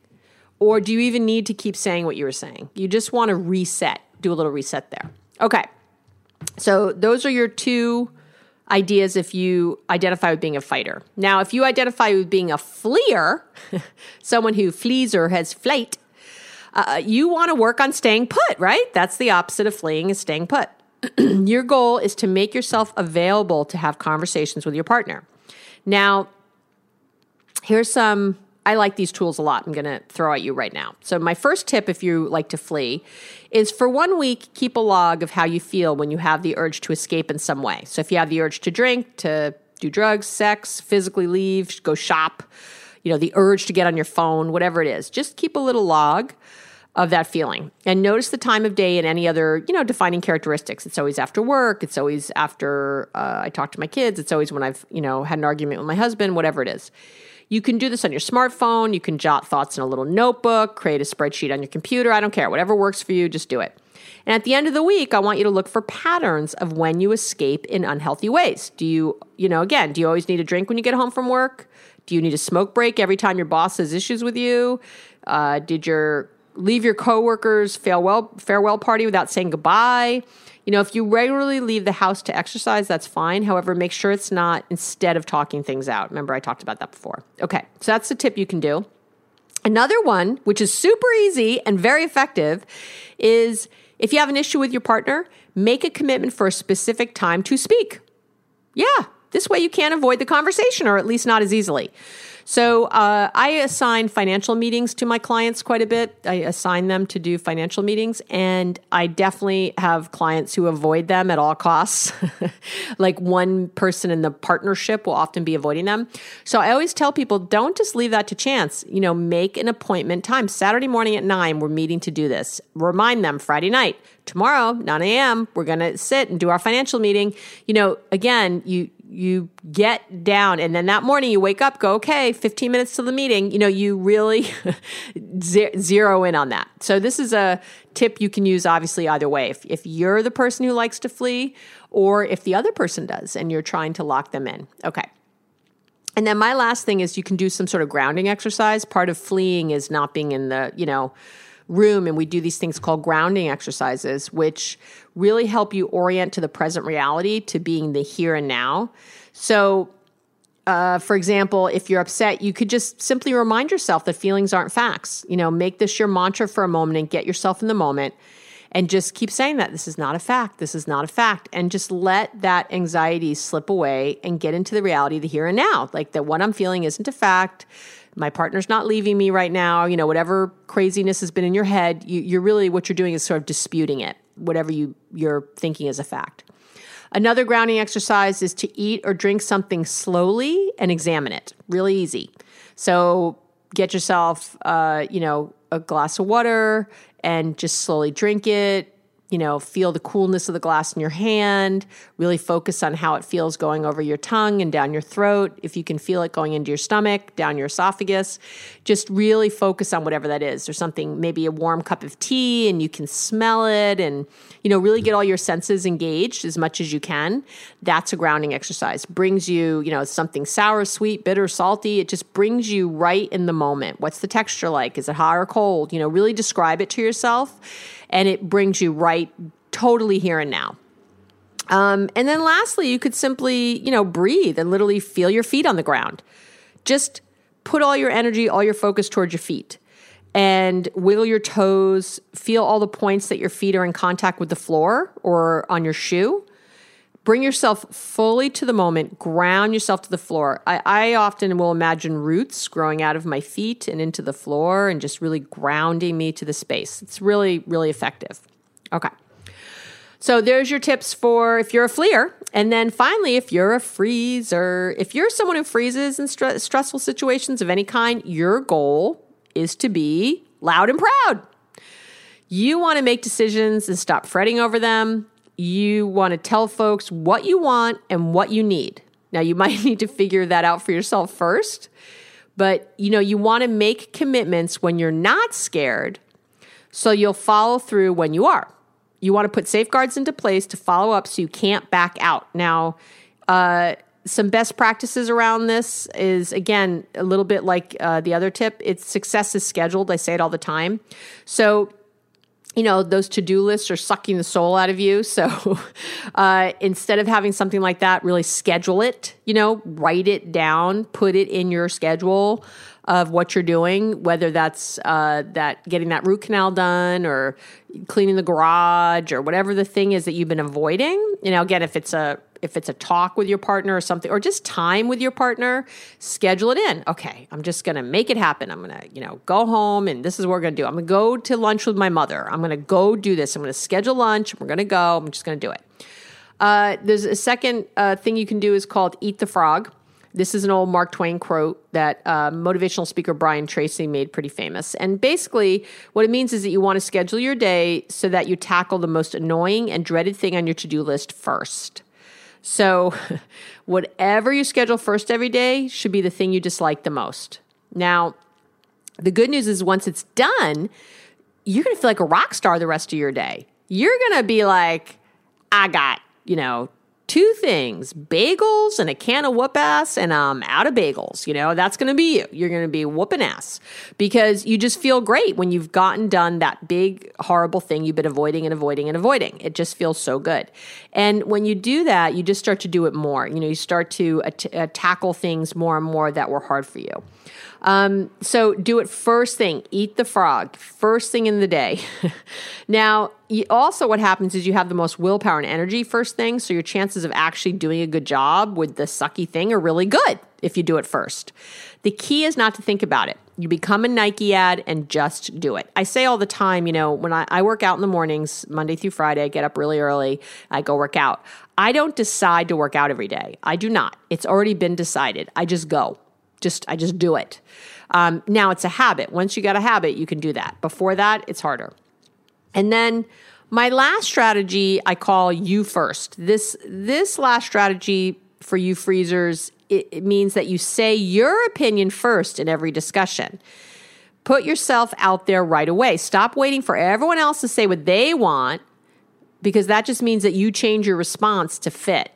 or do you even need to keep saying what you were saying? You just want to reset, do a little reset there. Okay. So those are your two ideas if you identify with being a fighter. Now, if you identify with being a fleer, someone who flees or has flight, uh, you want to work on staying put, right? That's the opposite of fleeing is staying put. your goal is to make yourself available to have conversations with your partner. Now, here's some I like these tools a lot. I'm going to throw at you right now. So, my first tip, if you like to flee, is for one week, keep a log of how you feel when you have the urge to escape in some way. So, if you have the urge to drink, to do drugs, sex, physically leave, go shop, you know, the urge to get on your phone, whatever it is, just keep a little log of that feeling and notice the time of day and any other you know defining characteristics it's always after work it's always after uh, i talk to my kids it's always when i've you know had an argument with my husband whatever it is you can do this on your smartphone. You can jot thoughts in a little notebook, create a spreadsheet on your computer. I don't care. Whatever works for you, just do it. And at the end of the week, I want you to look for patterns of when you escape in unhealthy ways. Do you, you know, again, do you always need a drink when you get home from work? Do you need a smoke break every time your boss has issues with you? Uh, did your leave your coworkers farewell farewell party without saying goodbye. You know, if you regularly leave the house to exercise, that's fine. However, make sure it's not instead of talking things out. Remember, I talked about that before. Okay, so that's the tip you can do. Another one, which is super easy and very effective, is if you have an issue with your partner, make a commitment for a specific time to speak. Yeah, this way you can't avoid the conversation, or at least not as easily. So uh, I assign financial meetings to my clients quite a bit. I assign them to do financial meetings, and I definitely have clients who avoid them at all costs. like one person in the partnership will often be avoiding them. So I always tell people don't just leave that to chance. You know, make an appointment time. Saturday morning at nine, we're meeting to do this. Remind them Friday night, tomorrow, 9 a.m., we're going to sit and do our financial meeting. You know, again, you, you get down and then that morning you wake up go okay 15 minutes to the meeting you know you really zero in on that. So this is a tip you can use obviously either way. If, if you're the person who likes to flee or if the other person does and you're trying to lock them in. Okay. And then my last thing is you can do some sort of grounding exercise. Part of fleeing is not being in the you know room and we do these things called grounding exercises, which really help you orient to the present reality, to being the here and now. So, uh, for example, if you're upset, you could just simply remind yourself that feelings aren't facts. You know, make this your mantra for a moment and get yourself in the moment and just keep saying that this is not a fact. This is not a fact. And just let that anxiety slip away and get into the reality of the here and now. Like that what I'm feeling isn't a fact my partner's not leaving me right now, you know, whatever craziness has been in your head, you, are really what you're doing is sort of disputing it, whatever you, you're thinking is a fact. Another grounding exercise is to eat or drink something slowly and examine it. Really easy. So get yourself, uh, you know, a glass of water and just slowly drink it you know, feel the coolness of the glass in your hand, really focus on how it feels going over your tongue and down your throat. If you can feel it going into your stomach, down your esophagus, just really focus on whatever that is. There's something, maybe a warm cup of tea and you can smell it and, you know, really get all your senses engaged as much as you can. That's a grounding exercise. Brings you, you know, something sour, sweet, bitter, salty. It just brings you right in the moment. What's the texture like? Is it hot or cold? You know, really describe it to yourself and it brings you right totally here and now. Um, and then lastly, you could simply, you know, breathe and literally feel your feet on the ground. Just put all your energy, all your focus towards your feet and wiggle your toes. Feel all the points that your feet are in contact with the floor or on your shoe. Bring yourself fully to the moment, ground yourself to the floor. I, I, often will imagine roots growing out of my feet and into the floor and just really grounding me to the space. It's really, really effective. Okay. So there's your tips for if you're a fleer. And then finally, if you're a freezer, if you're someone who freezes in st- stressful situations of any kind, your goal is to be loud and proud. You want to make decisions and stop fretting over them you want to tell folks what you want and what you need. Now, you might need to figure that out for yourself first, but you know, you want to make commitments when you're not scared so you'll follow through when you are. You want to put safeguards into place to follow up so you can't back out. Now, uh, some best practices around this is again a little bit like uh, the other tip. It's success is scheduled. I say it all the time. So you know, those to do lists are sucking the soul out of you. So uh, instead of having something like that, really schedule it, you know, write it down, put it in your schedule of what you're doing, whether that's uh, that getting that root canal done or cleaning the garage or whatever the thing is that you've been avoiding. You know, again, if it's a if it's a talk with your partner or something, or just time with your partner, schedule it in. Okay, I'm just gonna make it happen. I'm gonna, you know, go home and this is what we're gonna do. I'm gonna go to lunch with my mother. I'm gonna go do this. I'm gonna schedule lunch. We're gonna go. I'm just gonna do it. Uh, there's a second uh, thing you can do is called eat the frog. This is an old Mark Twain quote that uh, motivational speaker Brian Tracy made pretty famous. And basically, what it means is that you want to schedule your day so that you tackle the most annoying and dreaded thing on your to do list first. So, whatever you schedule first every day should be the thing you dislike the most. Now, the good news is once it's done, you're going to feel like a rock star the rest of your day. You're going to be like, I got, you know, two things bagels and a can of whoop ass, and I'm out of bagels. You know, that's to be you. You're to be whooping ass because you just feel great when you've gotten done that big, horrible thing you've been avoiding and avoiding and avoiding. It just feels so good. And when you do that, you just start to do it more. You know, you start to uh, tackle things more and more that were hard for you. Um, so do it first thing. Eat the frog first thing in the day. now, also what happens is you have the most willpower and energy first thing. So your chances of actually doing a good job with the sucky thing are really good if you do it first. The key is not to think about it. You become a Nike ad and just do it. I say all the time, you know, when I, I work out in the mornings, Monday through Friday, I get up really early, I go work out. I don't decide to work out every day. I do not. It's already been decided. I just go. Just I just do it. Um, now it's a habit. Once you got a habit, you can do that. Before that, it's harder. And then my last strategy I call you first. This this last strategy for you freezers it, it means that you say your opinion first in every discussion. Put yourself out there right away. Stop waiting for everyone else to say what they want because that just means that you change your response to fit.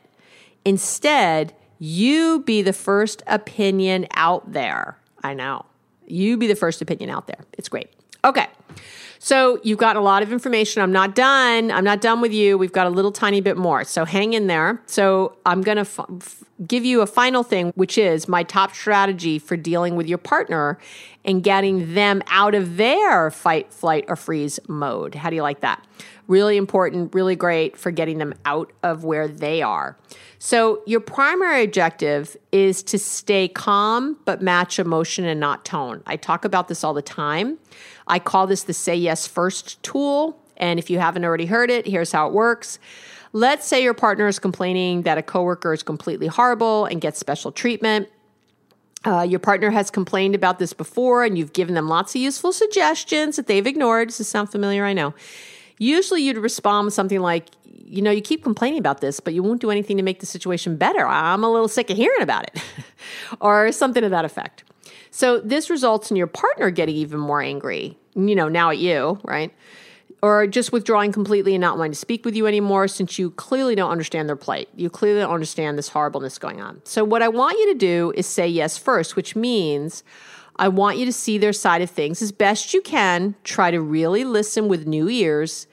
Instead, you be the first opinion out there. I know. You be the first opinion out there. It's great. Okay. So you've got a lot of information. I'm not done. I'm not done with you. We've got a little tiny bit more. So hang in there. So I'm going to f- f- give you a final thing, which is my top strategy for dealing with your partner and getting them out of their fight, flight, or freeze mode. How do you like that? Really important, really great for getting them out of where they are. So, your primary objective is to stay calm but match emotion and not tone. I talk about this all the time. I call this the say yes first tool. And if you haven't already heard it, here's how it works. Let's say your partner is complaining that a coworker is completely horrible and gets special treatment. Uh, your partner has complained about this before, and you've given them lots of useful suggestions that they've ignored. Does this sound familiar? I know. Usually you'd respond with something like, you know, you keep complaining about this, but you won't do anything to make the situation better. I'm a little sick of hearing about it, or something to that effect. So this results in your partner getting even more angry, you know, now at you, right? Or just withdrawing completely and not wanting to speak with you anymore since you clearly don't understand their plight. You clearly don't understand this horribleness going on. So, what I want you to do is say yes first, which means I want you to see their side of things as best you can. Try to really listen with new ears.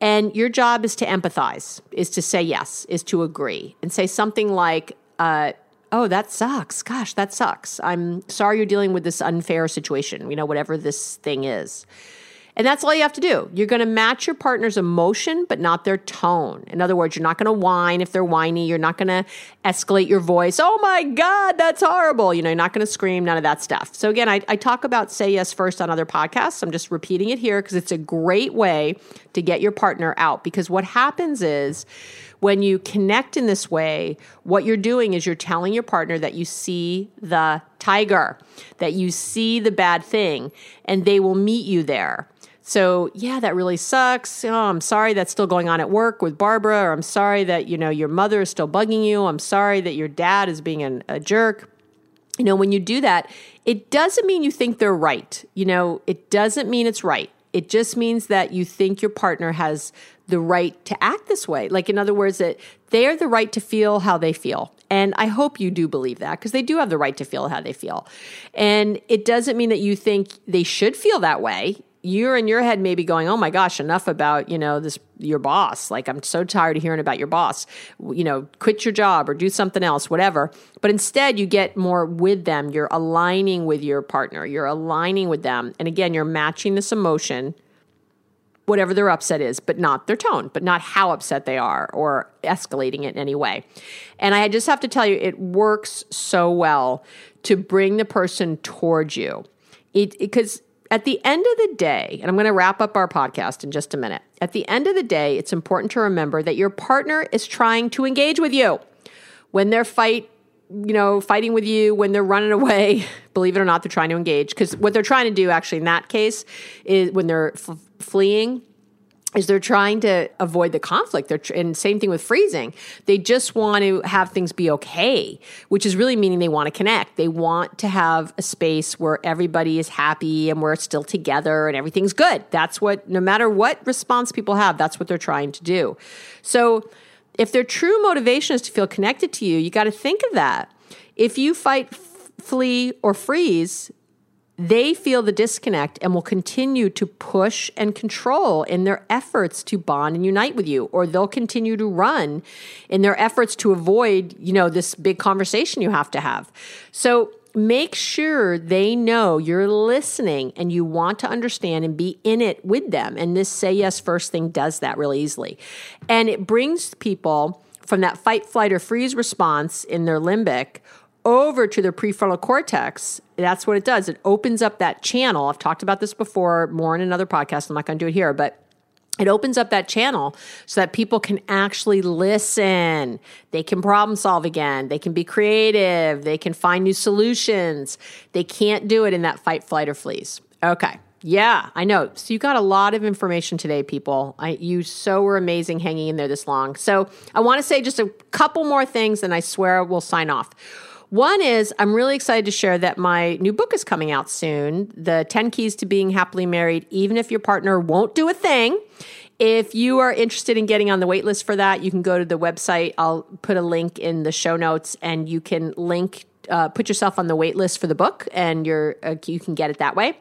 And your job is to empathize, is to say yes, is to agree, and say something like, uh, oh, that sucks. Gosh, that sucks. I'm sorry you're dealing with this unfair situation, you know, whatever this thing is. And that's all you have to do. You're going to match your partner's emotion, but not their tone. In other words, you're not going to whine if they're whiny. You're not going to escalate your voice. Oh my God, that's horrible. You know, you're not going to scream, none of that stuff. So, again, I, I talk about say yes first on other podcasts. I'm just repeating it here because it's a great way to get your partner out. Because what happens is, when you connect in this way, what you're doing is you're telling your partner that you see the tiger, that you see the bad thing, and they will meet you there. So, yeah, that really sucks. Oh, I'm sorry that's still going on at work with Barbara, or I'm sorry that, you know, your mother is still bugging you. I'm sorry that your dad is being an, a jerk. You know, when you do that, it doesn't mean you think they're right. You know, it doesn't mean it's right. It just means that you think your partner has the right to act this way. Like, in other words, that they are the right to feel how they feel. And I hope you do believe that because they do have the right to feel how they feel. And it doesn't mean that you think they should feel that way you're in your head maybe going, "Oh my gosh, enough about, you know, this your boss. Like I'm so tired of hearing about your boss. You know, quit your job or do something else, whatever." But instead, you get more with them. You're aligning with your partner. You're aligning with them. And again, you're matching this emotion whatever their upset is, but not their tone, but not how upset they are or escalating it in any way. And I just have to tell you, it works so well to bring the person towards you. It because at the end of the day, and I'm going to wrap up our podcast in just a minute. At the end of the day, it's important to remember that your partner is trying to engage with you. When they're fight, you know, fighting with you, when they're running away, believe it or not, they're trying to engage because what they're trying to do actually in that case is when they're f- fleeing, is they're trying to avoid the conflict. They're tr- and same thing with freezing. They just want to have things be okay, which is really meaning they want to connect. They want to have a space where everybody is happy and we're still together and everything's good. That's what no matter what response people have, that's what they're trying to do. So if their true motivation is to feel connected to you, you got to think of that. If you fight, f- flee, or freeze, they feel the disconnect and will continue to push and control in their efforts to bond and unite with you or they'll continue to run in their efforts to avoid you know this big conversation you have to have. So make sure they know you're listening and you want to understand and be in it with them. And this say yes first thing does that really easily. And it brings people from that fight flight or freeze response in their limbic over to the prefrontal cortex, that's what it does. It opens up that channel. I've talked about this before more in another podcast. I'm not going to do it here, but it opens up that channel so that people can actually listen. They can problem solve again. They can be creative. They can find new solutions. They can't do it in that fight, flight, or freeze. Okay. Yeah, I know. So you got a lot of information today, people. I, you so were amazing hanging in there this long. So I want to say just a couple more things, and I swear we'll sign off. One is I'm really excited to share that my new book is coming out soon The 10 Keys to Being Happily Married, even if your partner won't do a thing. If you are interested in getting on the waitlist for that, you can go to the website. I'll put a link in the show notes and you can link, uh, put yourself on the waitlist for the book and you're, uh, you can get it that way.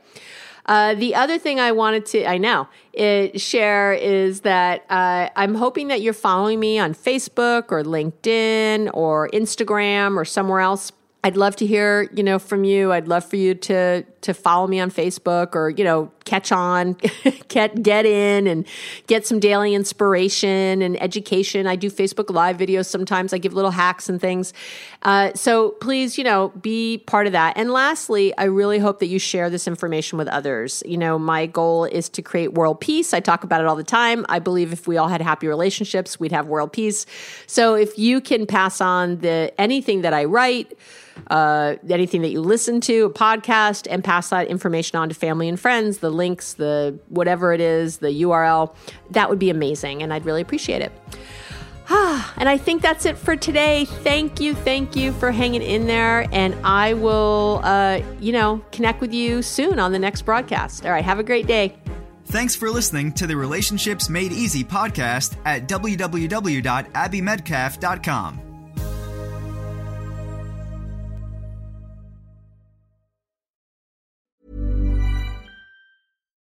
Uh, the other thing I wanted to, I know, it, share is that uh, I'm hoping that you're following me on Facebook or LinkedIn or Instagram or somewhere else I'd love to hear, you know, from you. I'd love for you to to follow me on Facebook or, you know, catch on, get get in and get some daily inspiration and education. I do Facebook live videos sometimes. I give little hacks and things. Uh, so please, you know, be part of that. And lastly, I really hope that you share this information with others. You know, my goal is to create world peace. I talk about it all the time. I believe if we all had happy relationships, we'd have world peace. So if you can pass on the anything that I write uh, anything that you listen to, a podcast, and pass that information on to family and friends, the links, the whatever it is, the URL, that would be amazing. And I'd really appreciate it. Ah, and I think that's it for today. Thank you, thank you for hanging in there. And I will, uh, you know, connect with you soon on the next broadcast. All right, have a great day. Thanks for listening to the Relationships Made Easy podcast at www.abbymedcalf.com.